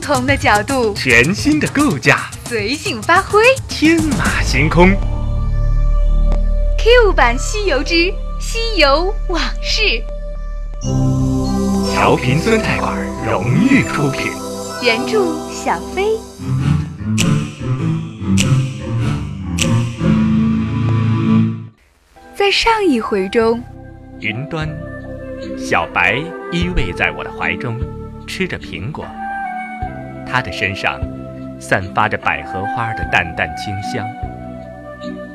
不同的角度，全新的构架，随性发挥，天马行空。Q 版《西游之西游往事》，调频酸菜馆荣誉出品，原著小飞。在上一回中，云端，小白依偎在我的怀中，吃着苹果。他的身上散发着百合花的淡淡清香。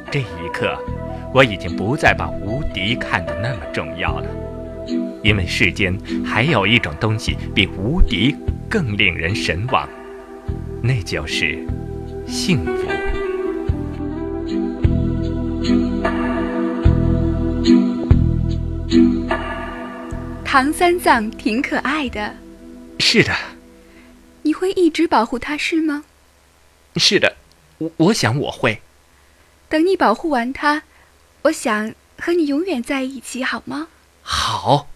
这一刻，我已经不再把无敌看得那么重要了，因为世间还有一种东西比无敌更令人神往，那就是幸福。唐三藏挺可爱的，是的，你会一直保护他是吗？是的，我我想我会。等你保护完他，我想和你永远在一起，好吗？好。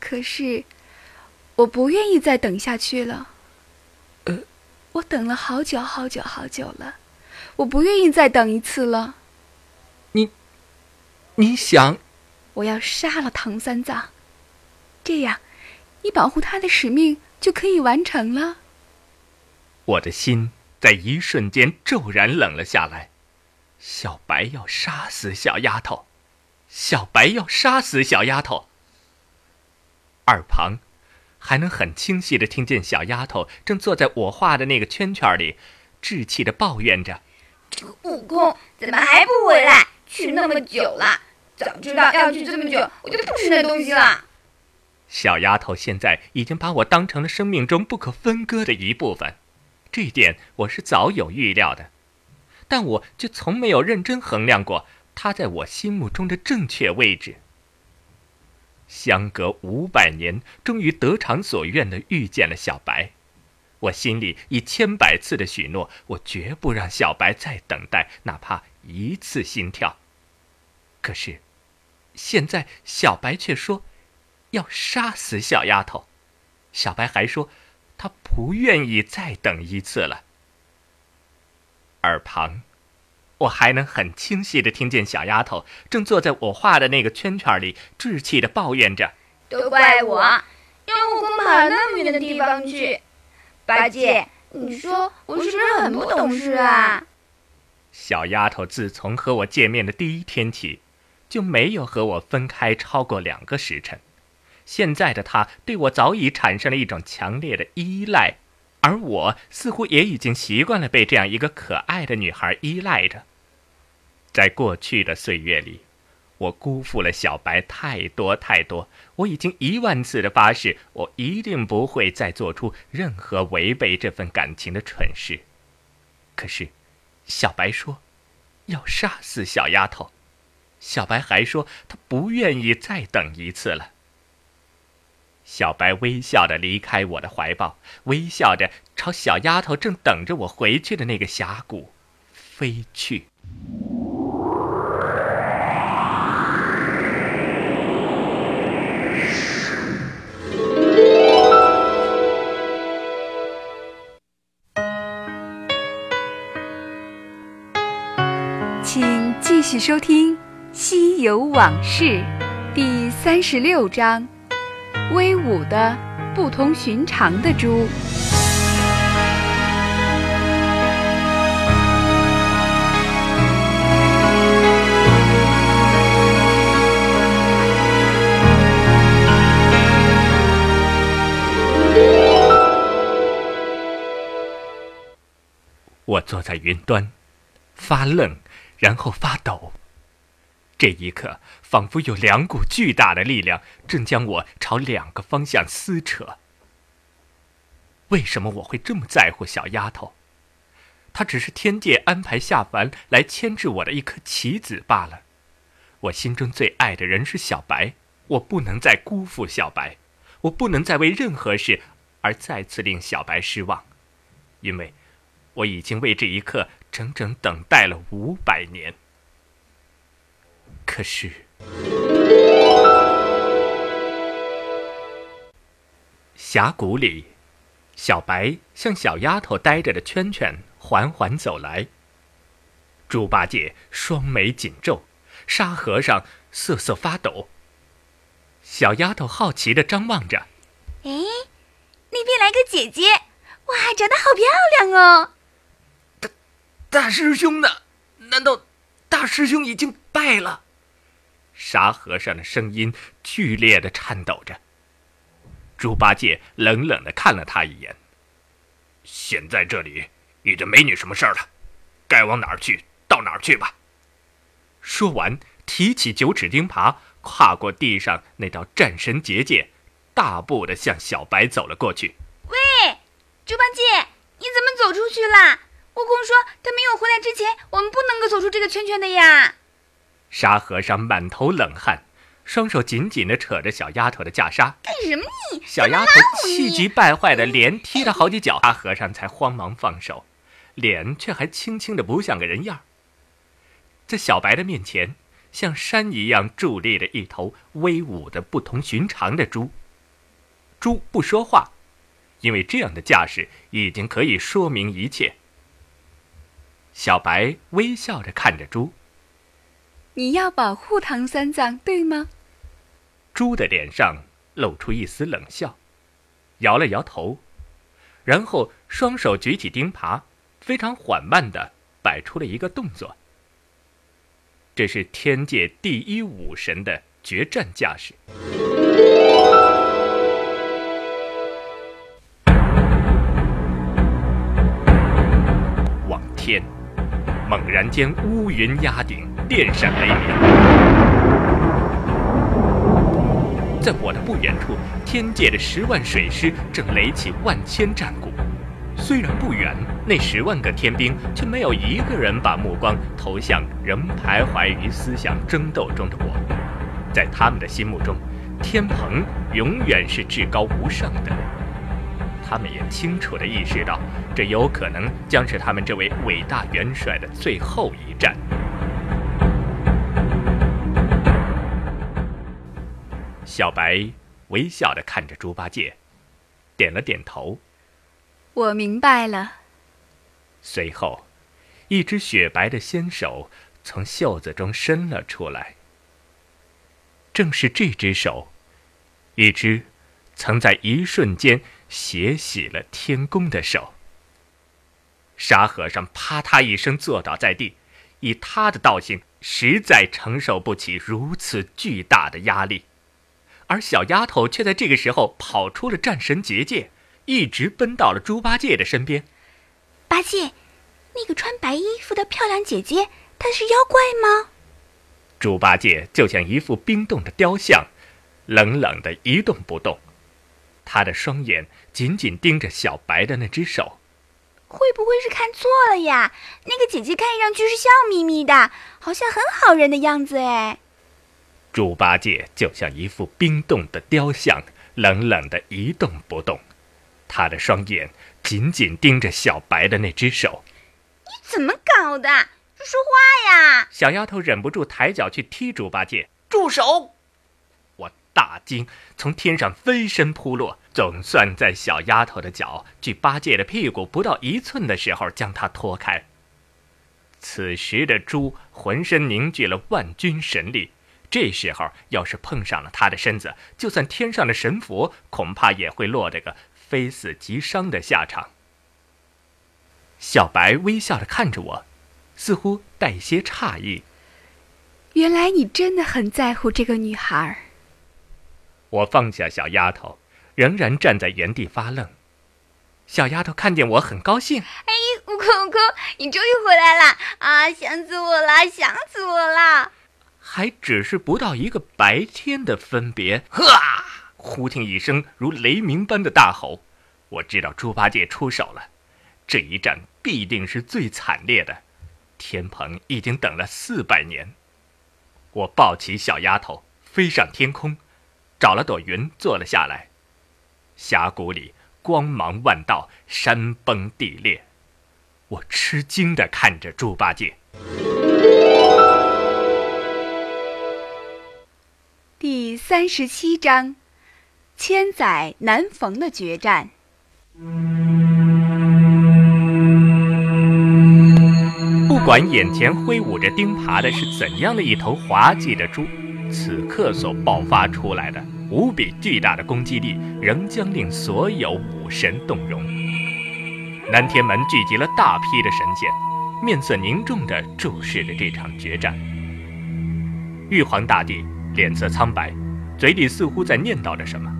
可是，我不愿意再等下去了。呃，我等了好久好久好久了，我不愿意再等一次了。你，你想？我要杀了唐三藏。这样，你保护他的使命就可以完成了。我的心在一瞬间骤然冷了下来。小白要杀死小丫头，小白要杀死小丫头。耳旁，还能很清晰的听见小丫头正坐在我画的那个圈圈里，稚气的抱怨着：“这个悟空怎么还不回来？去那么久了，早知道要去这么久，我就不吃那东西了。”小丫头现在已经把我当成了生命中不可分割的一部分，这一点我是早有预料的，但我却从没有认真衡量过她在我心目中的正确位置。相隔五百年，终于得偿所愿的遇见了小白，我心里以千百次的许诺，我绝不让小白再等待，哪怕一次心跳。可是，现在小白却说。要杀死小丫头，小白还说，他不愿意再等一次了。耳旁，我还能很清晰的听见小丫头正坐在我画的那个圈圈里，稚气的抱怨着：“都怪我，让悟空跑那么远的地方去。”八戒，你说我是不是很不懂事啊？小丫头自从和我见面的第一天起，就没有和我分开超过两个时辰。现在的他对我早已产生了一种强烈的依赖，而我似乎也已经习惯了被这样一个可爱的女孩依赖着。在过去的岁月里，我辜负了小白太多太多，我已经一万次的发誓，我一定不会再做出任何违背这份感情的蠢事。可是，小白说要杀死小丫头，小白还说他不愿意再等一次了。小白微笑着离开我的怀抱，微笑着朝小丫头正等着我回去的那个峡谷飞去。请继续收听《西游往事》第三十六章。威武的、不同寻常的猪。我坐在云端，发愣，然后发抖。这一刻，仿佛有两股巨大的力量正将我朝两个方向撕扯。为什么我会这么在乎小丫头？她只是天界安排下凡来牵制我的一颗棋子罢了。我心中最爱的人是小白，我不能再辜负小白，我不能再为任何事而再次令小白失望，因为我已经为这一刻整整等待了五百年。可是，峡谷里，小白向小丫头呆着的圈圈缓缓走来。猪八戒双眉紧皱，沙和尚瑟瑟发抖。小丫头好奇的张望着，哎，那边来个姐姐，哇，长得好漂亮哦！大大师兄呢？难道大师兄已经败了？沙和尚的声音剧烈的颤抖着。猪八戒冷冷的看了他一眼。现在这里已经没你什么事儿了，该往哪儿去到哪儿去吧。说完，提起九齿钉耙，跨过地上那道战神结界，大步的向小白走了过去。喂，猪八戒，你怎么走出去了？悟空说他没有回来之前，我们不能够走出这个圈圈的呀。沙和尚满头冷汗。双手紧紧地扯着小丫头的袈裟，干什么你？小丫头气急败坏的连踢了好几脚，沙和尚才慌忙放手，脸却还青青的不像个人样。在小白的面前，像山一样伫立着一头威武的不同寻常的猪。猪不说话，因为这样的架势已经可以说明一切。小白微笑着看着猪：“你要保护唐三藏，对吗？”猪的脸上露出一丝冷笑，摇了摇头，然后双手举起钉耙，非常缓慢的摆出了一个动作。这是天界第一武神的决战架势。望天，猛然间乌云压顶，电闪雷鸣。在我的不远处，天界的十万水师正擂起万千战鼓。虽然不远，那十万个天兵却没有一个人把目光投向仍徘徊于思想争斗中的我。在他们的心目中，天蓬永远是至高无上的。他们也清楚地意识到，这有可能将是他们这位伟大元帅的最后一战。小白微笑的看着猪八戒，点了点头。我明白了。随后，一只雪白的纤手从袖子中伸了出来。正是这只手，一只曾在一瞬间血洗了天宫的手。沙和尚啪嗒一声坐倒在地，以他的道行，实在承受不起如此巨大的压力。而小丫头却在这个时候跑出了战神结界，一直奔到了猪八戒的身边。八戒，那个穿白衣服的漂亮姐姐，她是妖怪吗？猪八戒就像一副冰冻的雕像，冷冷的一动不动，他的双眼紧紧盯着小白的那只手。会不会是看错了呀？那个姐姐看上去是笑眯眯的，好像很好人的样子哎。猪八戒就像一副冰冻的雕像，冷冷的一动不动，他的双眼紧紧盯着小白的那只手。你怎么搞的？说话呀！小丫头忍不住抬脚去踢猪八戒。住手！大惊，从天上飞身扑落，总算在小丫头的脚距八戒的屁股不到一寸的时候将他拖开。此时的猪浑身凝聚了万钧神力。这时候要是碰上了他的身子，就算天上的神佛，恐怕也会落得个非死即伤的下场。小白微笑的看着我，似乎带些诧异。原来你真的很在乎这个女孩。我放下小丫头，仍然站在原地发愣。小丫头看见我很高兴。哎，悟空，悟空，你终于回来了啊！想死我了，想死我了。还只是不到一个白天的分别，呵！忽听一声如雷鸣般的大吼，我知道猪八戒出手了，这一战必定是最惨烈的。天蓬已经等了四百年，我抱起小丫头飞上天空，找了朵云坐了下来。峡谷里光芒万道山崩地裂。我吃惊的看着猪八戒第三十七章千载难逢的决战。不管眼前挥舞着钉耙的是怎样的一头滑稽的猪此刻所爆发出来的无比巨大的攻击力，仍将令所有武神动容。南天门聚集了大批的神仙，面色凝重地注视着这场决战。玉皇大帝脸色苍白，嘴里似乎在念叨着什么。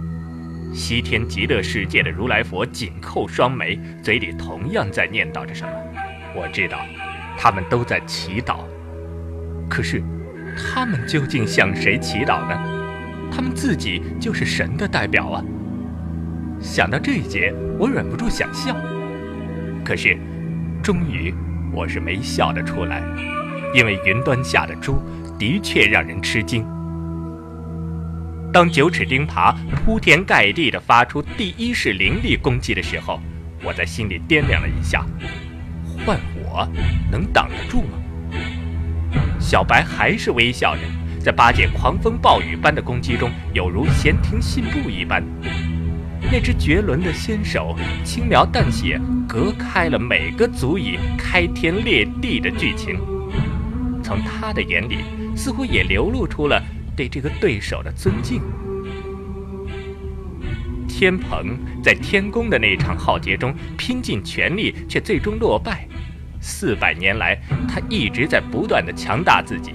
西天极乐世界的如来佛紧扣双眉，嘴里同样在念叨着什么。我知道，他们都在祈祷。可是，他们究竟向谁祈祷呢？他们自己就是神的代表啊！想到这一节，我忍不住想笑。可是，终于，我是没笑得出来，因为云端下的猪的确让人吃惊。当九齿钉耙铺天盖地地发出第一式灵力攻击的时候，我在心里掂量了一下：换我能挡得住吗？小白还是微笑着，在八戒狂风暴雨般的攻击中，有如闲庭信步一般。那只绝伦的纤手轻描淡写，隔开了每个足以开天裂地的剧情。从他的眼里，似乎也流露出了。对这个对手的尊敬。天蓬在天宫的那场浩劫中拼尽全力，却最终落败。四百年来，他一直在不断的强大自己，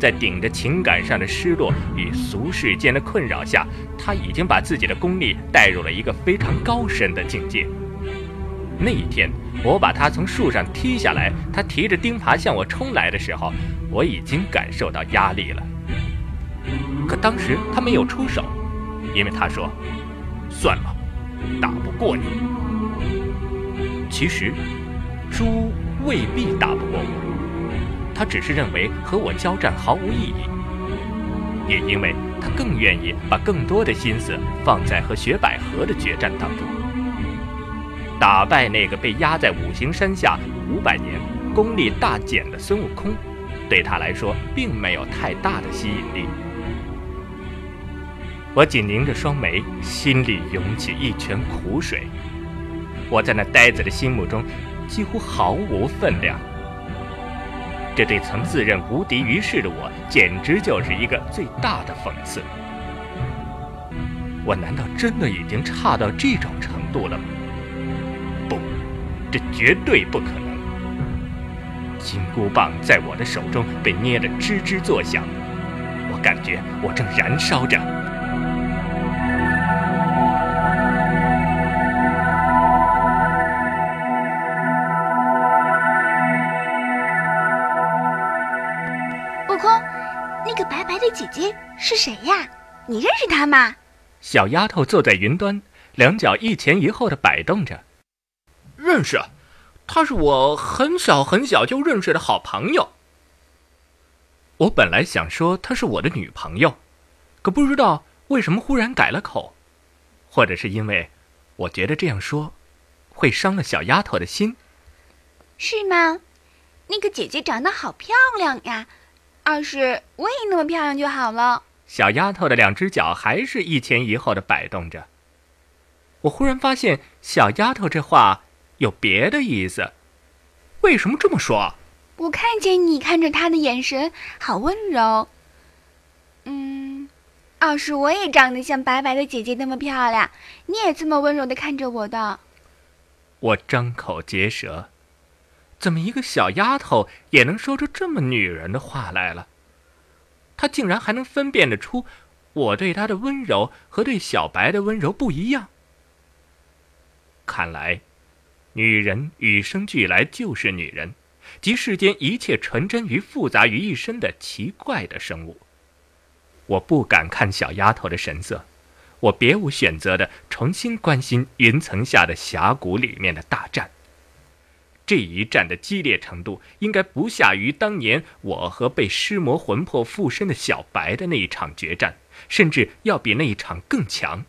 在顶着情感上的失落与俗世间的困扰下，他已经把自己的功力带入了一个非常高深的境界。那一天，我把他从树上踢下来，他提着钉耙向我冲来的时候，我已经感受到压力了。可当时他没有出手，因为他说：“算了，打不过你。”其实，猪未必打不过我，他只是认为和我交战毫无意义，也因为他更愿意把更多的心思放在和雪百合的决战当中。打败那个被压在五行山下五百年、功力大减的孙悟空，对他来说并没有太大的吸引力。我紧拧着双眉，心里涌起一泉苦水。我在那呆子的心目中，几乎毫无分量。这对曾自认无敌于世的我，简直就是一个最大的讽刺。我难道真的已经差到这种程度了吗？不，这绝对不可能。金箍棒在我的手中被捏得吱吱作响，我感觉我正燃烧着。姐姐是谁呀？你认识她吗？小丫头坐在云端，两脚一前一后的摆动着。认识，她是我很小很小就认识的好朋友。我本来想说她是我的女朋友，可不知道为什么忽然改了口，或者是因为我觉得这样说会伤了小丫头的心。是吗？那个姐姐长得好漂亮呀。要是我也那么漂亮就好了。小丫头的两只脚还是一前一后的摆动着。我忽然发现，小丫头这话有别的意思。为什么这么说？我看见你看着她的眼神好温柔。嗯，要是我也长得像白白的姐姐那么漂亮，你也这么温柔的看着我的。我张口结舌。怎么一个小丫头也能说出这么女人的话来了？她竟然还能分辨得出我对她的温柔和对小白的温柔不一样。看来，女人与生俱来就是女人，集世间一切纯真与复杂于一身的奇怪的生物。我不敢看小丫头的神色，我别无选择的重新关心云层下的峡谷里面的大战。这一战的激烈程度，应该不下于当年我和被尸魔魂魄附身的小白的那一场决战，甚至要比那一场更强。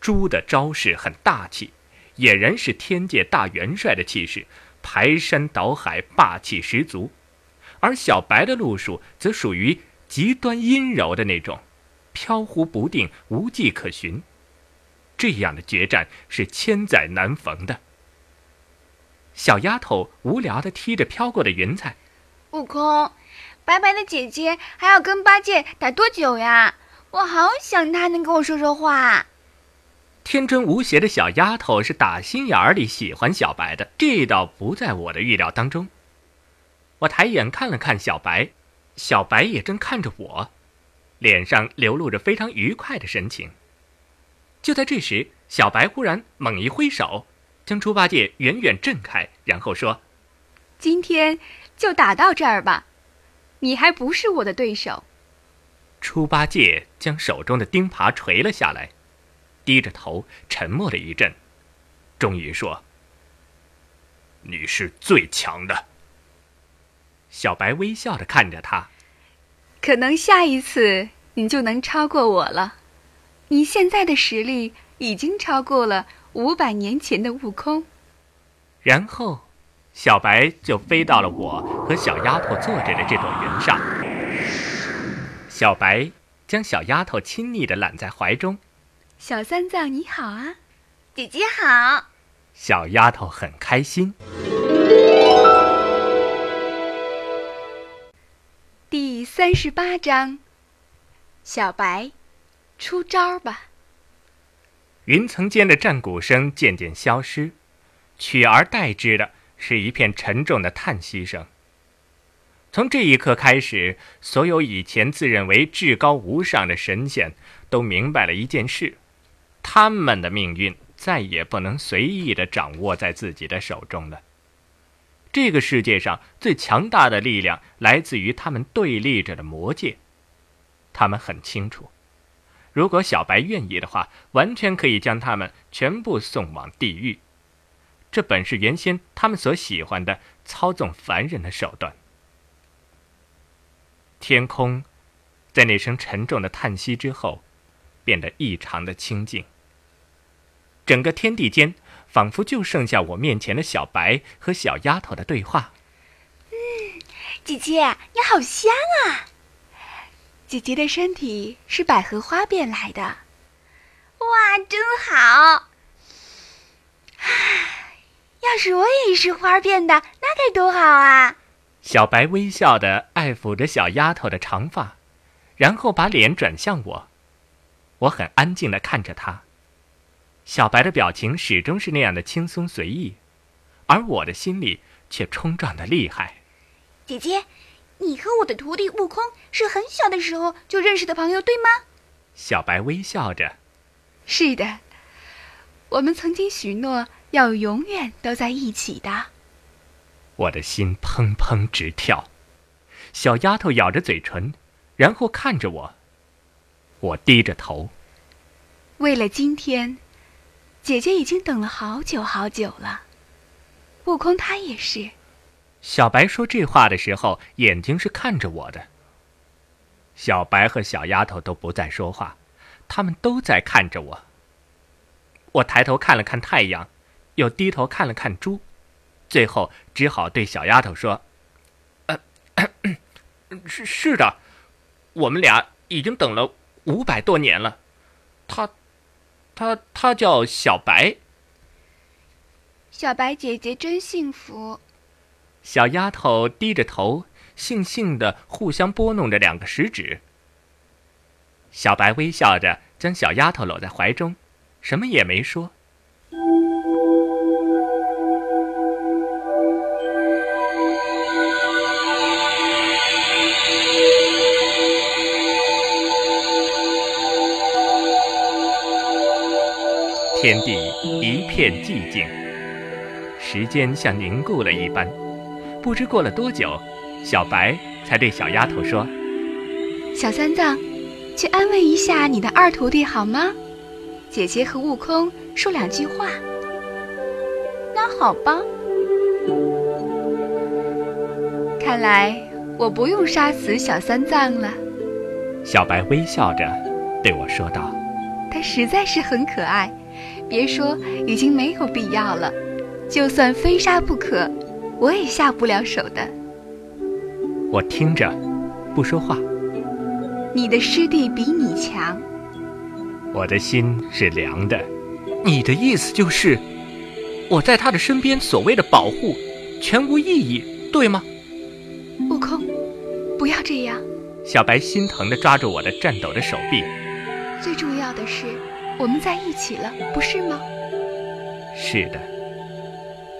猪的招式很大气，俨然是天界大元帅的气势，排山倒海，霸气十足；而小白的路数则属于极端阴柔的那种，飘忽不定，无迹可寻。这样的决战是千载难逢的。小丫头无聊地踢着飘过的云彩。悟空，白白的姐姐还要跟八戒打多久呀？我好想她能跟我说说话。天真无邪的小丫头是打心眼里喜欢小白的，这倒不在我的预料当中。我抬眼看了看小白，小白也正看着我，脸上流露着非常愉快的神情。就在这时，小白忽然猛一挥手，将猪八戒远远震开，然后说：“今天就打到这儿吧，你还不是我的对手。”猪八戒将手中的钉耙垂了下来。低着头，沉默了一阵，终于说：“你是最强的。”小白微笑着看着他，可能下一次你就能超过我了。你现在的实力已经超过了五百年前的悟空。然后，小白就飞到了我和小丫头坐着的这朵云上。小白将小丫头亲昵的揽在怀中。小三藏你好啊，姐姐好。小丫头很开心。第三十八章，小白，出招吧。云层间的战鼓声渐渐消失，取而代之的是一片沉重的叹息声。从这一刻开始，所有以前自认为至高无上的神仙都明白了一件事。他们的命运再也不能随意的掌握在自己的手中了。这个世界上最强大的力量来自于他们对立着的魔界。他们很清楚，如果小白愿意的话，完全可以将他们全部送往地狱。这本是原先他们所喜欢的操纵凡人的手段。天空，在那声沉重的叹息之后，变得异常的清静。整个天地间，仿佛就剩下我面前的小白和小丫头的对话。嗯，姐姐你好香啊！姐姐的身体是百合花变来的。哇，真好！唉，要是我也是花变的，那该多好啊！小白微笑的爱抚着小丫头的长发，然后把脸转向我。我很安静的看着她。小白的表情始终是那样的轻松随意，而我的心里却冲撞的厉害。姐姐，你和我的徒弟悟空是很小的时候就认识的朋友，对吗？小白微笑着：“是的，我们曾经许诺要永远都在一起的。”我的心砰砰直跳。小丫头咬着嘴唇，然后看着我。我低着头。为了今天。姐姐已经等了好久好久了，悟空他也是。小白说这话的时候，眼睛是看着我的。小白和小丫头都不再说话，他们都在看着我。我抬头看了看太阳，又低头看了看猪，最后只好对小丫头说：“呃，是是的，我们俩已经等了五百多年了。他。”他他叫小白。小白姐姐真幸福。小丫头低着头，悻悻的互相拨弄着两个食指。小白微笑着将小丫头搂在怀中，什么也没说。天地一片寂静，时间像凝固了一般。不知过了多久，小白才对小丫头说：“小三藏，去安慰一下你的二徒弟好吗？姐姐和悟空说两句话。”那好吧。看来我不用杀死小三藏了。小白微笑着对我说道：“他实在是很可爱。”别说已经没有必要了，就算非杀不可，我也下不了手的。我听着，不说话。你的师弟比你强，我的心是凉的。你的意思就是，我在他的身边所谓的保护，全无意义，对吗？悟空，不要这样。小白心疼地抓住我的颤抖的手臂。最重要的是，我们在一起了，不是吗？是的，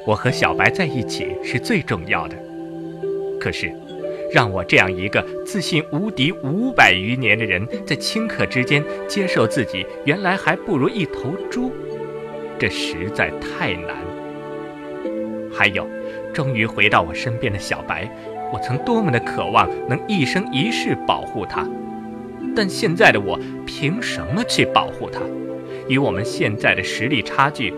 我和小白在一起是最重要的。可是，让我这样一个自信无敌五百余年的人，在顷刻之间接受自己原来还不如一头猪，这实在太难。还有，终于回到我身边的小白。我曾多么的渴望能一生一世保护他，但现在的我凭什么去保护他？与我们现在的实力差距，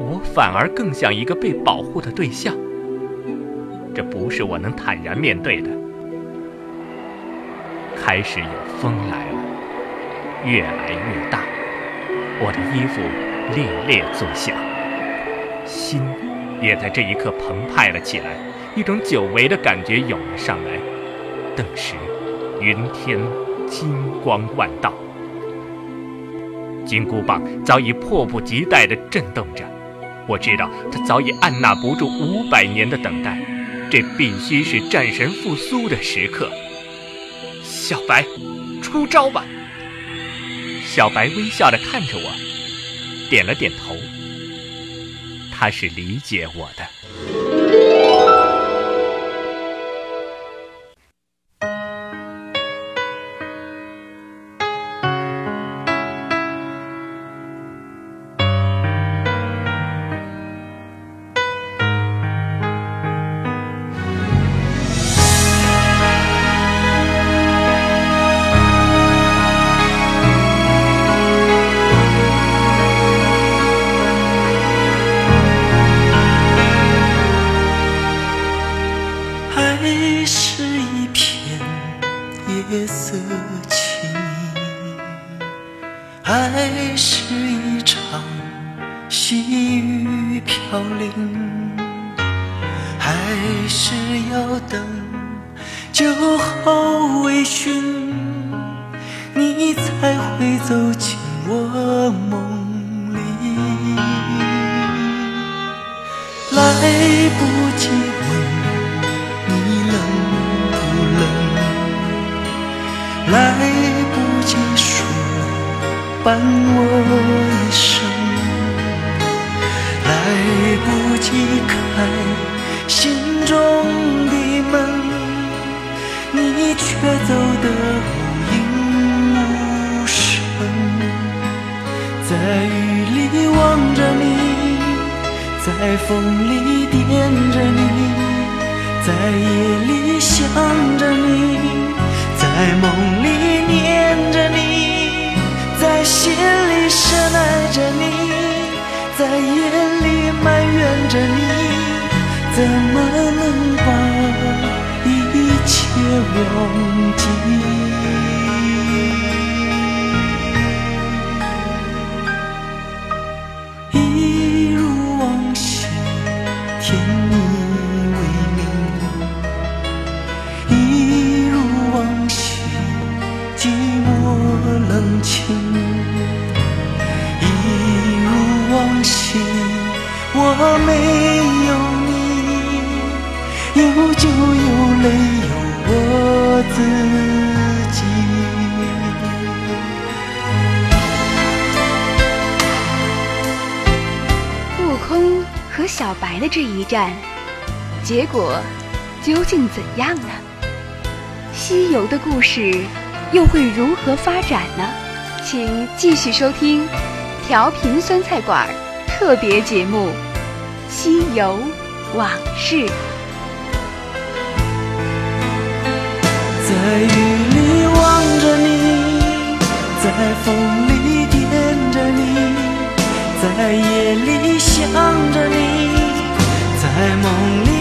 我反而更像一个被保护的对象。这不是我能坦然面对的。开始有风来了，越来越大，我的衣服猎猎作响，心也在这一刻澎湃了起来。一种久违的感觉涌了上来，顿时云天金光万道，金箍棒早已迫不及待地震动着。我知道他早已按捺不住五百年的等待，这必须是战神复苏的时刻。小白，出招吧！小白微笑地看着我，点了点头。他是理解我的。还是要等酒后微醺，你才会走进我梦里。来不及问你冷不冷，来不及说。伴我一生，来不及开中的门，你却走得无影无声。在雨里望着你，在风里惦着你，在夜里想着切忘悟空和小白的这一战，结果究竟怎样呢？西游的故事又会如何发展呢？请继续收听调频酸菜馆特别节目《西游往事》。在雨里望着你，在风里惦着你，在夜里想着你。在梦里。